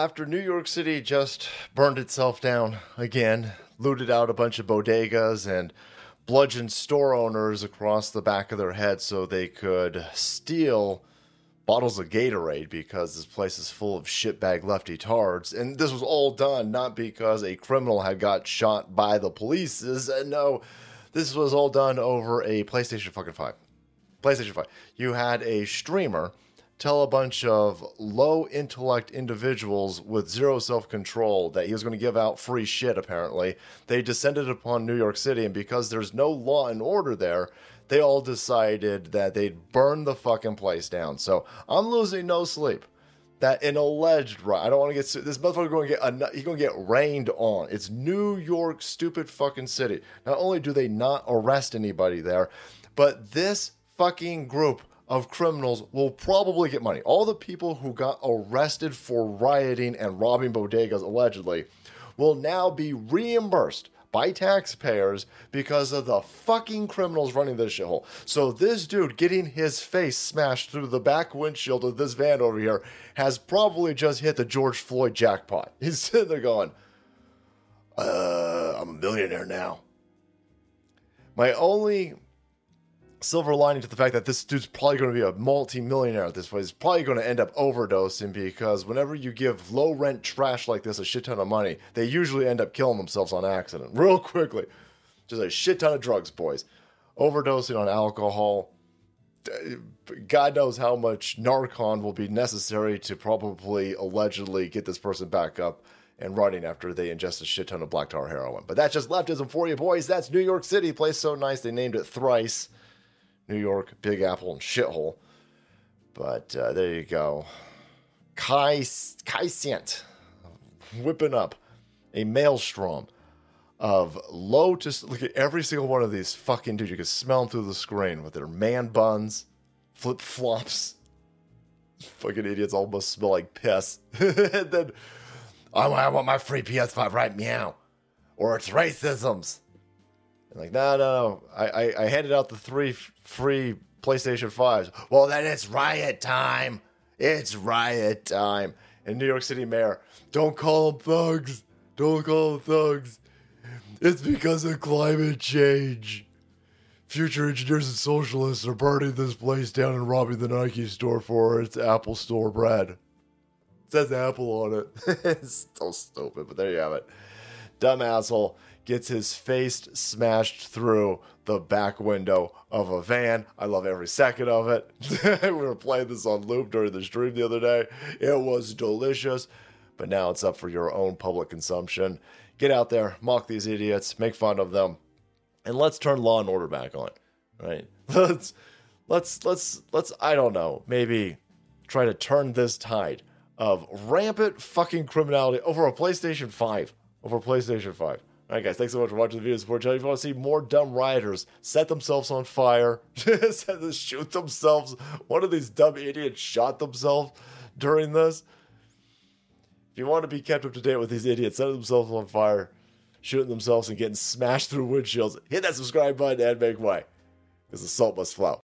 after New York City just burned itself down again, looted out a bunch of bodegas and bludgeoned store owners across the back of their head so they could steal bottles of Gatorade because this place is full of shitbag lefty tards. And this was all done not because a criminal had got shot by the police. Uh, no, this was all done over a PlayStation fucking 5. PlayStation 5. You had a streamer tell a bunch of low intellect individuals with zero self control that he was going to give out free shit, apparently. They descended upon New York City, and because there's no law and order there, they all decided that they'd burn the fucking place down. So I'm losing no sleep. That an alleged right, I don't want to get this motherfucker going to get he's going to get rained on. It's New York, stupid fucking city. Not only do they not arrest anybody there, but this fucking group of criminals will probably get money. All the people who got arrested for rioting and robbing bodegas allegedly will now be reimbursed by taxpayers because of the fucking criminals running this shithole. So this dude getting his face smashed through the back windshield of this van over here has probably just hit the George Floyd jackpot. He's sitting there going, uh, I'm a millionaire now. My only silver lining to the fact that this dude's probably going to be a multi-millionaire at this point. He's probably going to end up overdosing because whenever you give low rent trash like this a shit ton of money, they usually end up killing themselves on accident real quickly. Just a shit ton of drugs, boys. Overdosing on alcohol. God knows how much Narcan will be necessary to probably allegedly get this person back up and running after they ingest a shit ton of black tar heroin. But that's just leftism for you, boys. That's New York City. Place so nice they named it thrice. New York, Big Apple, and shithole. But uh, there you go. Kai, Kai Cenat whipping up a maelstrom of low to look at every single one of these fucking dudes. You can smell them through the screen with their man buns, flip flops. Fucking idiots almost smell like piss. and then I want my free PS5 right meow. Or it's racisms. And like, no, no, no. I, I, I handed out the three free PlayStation 5s. Well, then it's riot time. It's riot time. And New York City mayor, don't call them thugs. Don't call them thugs. It's because of climate change. Future engineers and socialists are burning this place down and robbing the Nike store for its Apple Store bread. It says Apple on it. it's so stupid, but there you have it. Dumb asshole gets his face smashed through the back window of a van. I love every second of it. we were playing this on loop during the stream the other day. It was delicious, but now it's up for your own public consumption. Get out there, mock these idiots, make fun of them, and let's turn law and order back on. Right? Let's let's let's let's I don't know, maybe try to turn this tide of rampant fucking criminality over a PlayStation 5. A PlayStation 5. All right, guys, thanks so much for watching the video. Support channel. If you want to see more dumb rioters set themselves on fire, shoot themselves, one of these dumb idiots shot themselves during this. If you want to be kept up to date with these idiots setting themselves on fire, shooting themselves, and getting smashed through windshields, hit that subscribe button and make way, because the salt must flow.